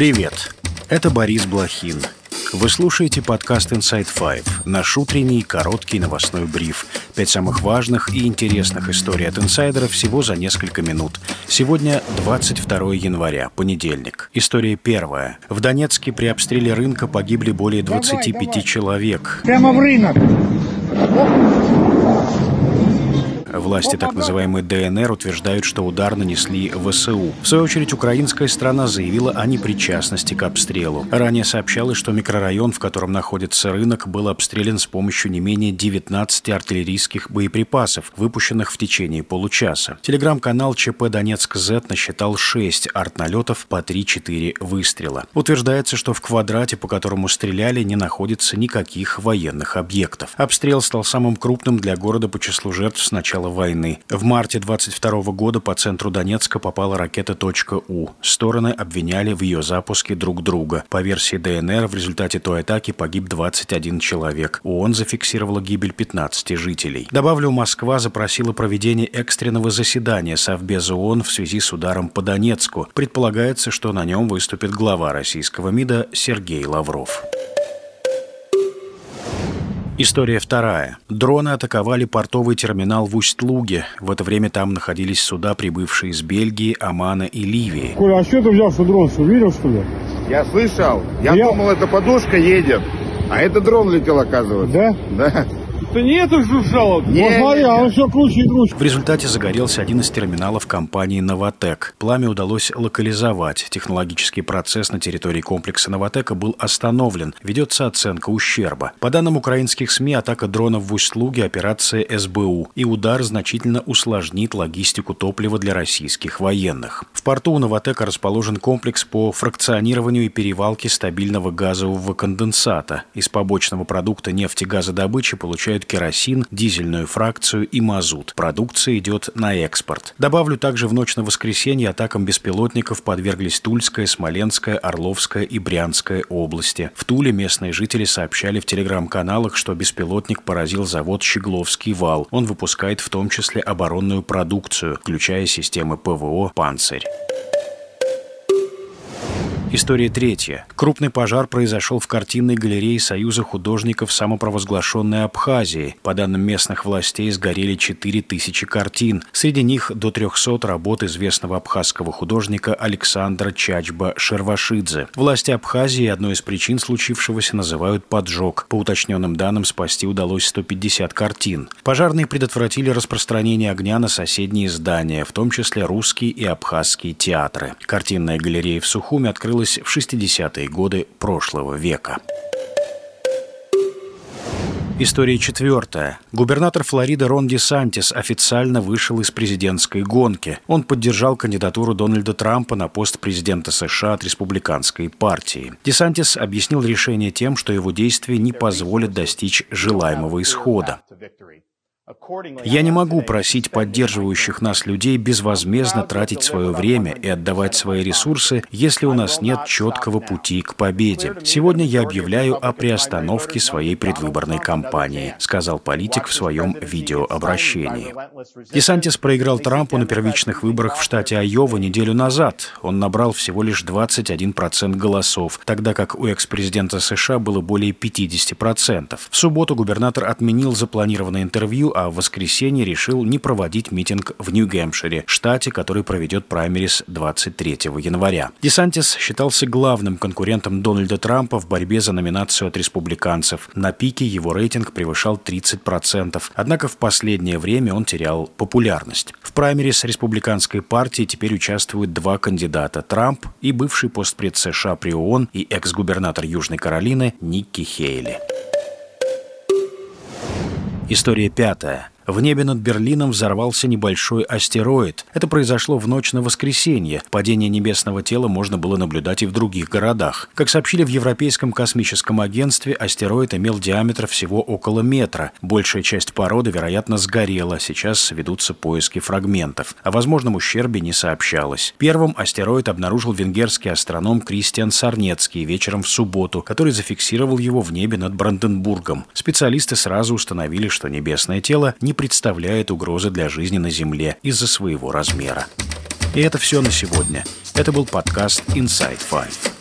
Привет, это Борис Блохин. Вы слушаете подкаст Inside Five, наш утренний короткий новостной бриф. Пять самых важных и интересных историй от инсайдеров всего за несколько минут. Сегодня 22 января, понедельник. История первая. В Донецке при обстреле рынка погибли более 25 давай, давай. человек. Прямо в рынок. Власти так называемой ДНР утверждают, что удар нанесли ВСУ. В свою очередь, украинская страна заявила о непричастности к обстрелу. Ранее сообщалось, что микрорайон, в котором находится рынок, был обстрелян с помощью не менее 19 артиллерийских боеприпасов, выпущенных в течение получаса. Телеграм-канал ЧП Донецк Z насчитал 6 артналетов по 3-4 выстрела. Утверждается, что в квадрате, по которому стреляли, не находится никаких военных объектов. Обстрел стал самым крупным для города по числу жертв с начала войны. В марте 22 года по центру Донецка попала ракета «У». Стороны обвиняли в ее запуске друг друга. По версии ДНР, в результате той атаки погиб 21 человек. ООН зафиксировала гибель 15 жителей. Добавлю, Москва запросила проведение экстренного заседания Совбеза ООН в связи с ударом по Донецку. Предполагается, что на нем выступит глава российского МИДа Сергей Лавров. История вторая. Дроны атаковали портовый терминал в Усть-Луге. В это время там находились суда, прибывшие из Бельгии, Омана и Ливии. Коля, а что ты взял, что дрон? Что, видел, что ли? Я слышал. Я, Я думал, это подушка едет. А это дрон летел, оказывается. Да? Да. Да нету жужжало. Не, Посмотри, а он все круче и круче. В результате загорелся один из терминалов компании «Новотек». Пламя удалось локализовать. Технологический процесс на территории комплекса «Новотека» был остановлен. Ведется оценка ущерба. По данным украинских СМИ, атака дронов в Усть-Луге – операция СБУ. И удар значительно усложнит логистику топлива для российских военных. В порту у «Новотека» расположен комплекс по фракционированию и перевалке стабильного газового конденсата. Из побочного продукта нефтегазодобычи получают поставляют керосин, дизельную фракцию и мазут. Продукция идет на экспорт. Добавлю также в ночь на воскресенье атакам беспилотников подверглись Тульская, Смоленская, Орловская и Брянская области. В Туле местные жители сообщали в телеграм-каналах, что беспилотник поразил завод «Щегловский вал». Он выпускает в том числе оборонную продукцию, включая системы ПВО «Панцирь». История третья. Крупный пожар произошел в картинной галерее Союза художников самопровозглашенной Абхазии. По данным местных властей, сгорели 4000 картин. Среди них до 300 работ известного абхазского художника Александра Чачба Шервашидзе. Власти Абхазии одной из причин случившегося называют поджог. По уточненным данным, спасти удалось 150 картин. Пожарные предотвратили распространение огня на соседние здания, в том числе русские и абхазские театры. Картинная галерея в Сухуме открылась появилась в 60-е годы прошлого века. История четвертая. Губернатор Флориды Рон Ди Сантис официально вышел из президентской гонки. Он поддержал кандидатуру Дональда Трампа на пост президента США от республиканской партии. Ди Сантис объяснил решение тем, что его действия не позволят достичь желаемого исхода. Я не могу просить поддерживающих нас людей безвозмездно тратить свое время и отдавать свои ресурсы, если у нас нет четкого пути к победе. Сегодня я объявляю о приостановке своей предвыборной кампании, сказал политик в своем видеообращении. Десантис проиграл Трампу на первичных выборах в штате Айова неделю назад. Он набрал всего лишь 21% голосов, тогда как у экс-президента США было более 50%. В субботу губернатор отменил запланированное интервью, а в воскресенье решил не проводить митинг в Нью-Гэмпшире, штате, который проведет праймерис 23 января. Десантис считался главным конкурентом Дональда Трампа в борьбе за номинацию от республиканцев. На пике его рейтинг превышал 30%, однако в последнее время он терял популярность. В праймерис республиканской партии теперь участвуют два кандидата – Трамп и бывший постпред США при ООН и экс-губернатор Южной Каролины Никки Хейли. История пятая. В небе над Берлином взорвался небольшой астероид. Это произошло в ночь на воскресенье. Падение небесного тела можно было наблюдать и в других городах. Как сообщили в Европейском космическом агентстве, астероид имел диаметр всего около метра. Большая часть породы, вероятно, сгорела. Сейчас ведутся поиски фрагментов. О возможном ущербе не сообщалось. Первым астероид обнаружил венгерский астроном Кристиан Сарнецкий вечером в субботу, который зафиксировал его в небе над Бранденбургом. Специалисты сразу установили, что небесное тело не представляет угрозы для жизни на Земле из-за своего размера. И это все на сегодня. Это был подкаст Inside Five.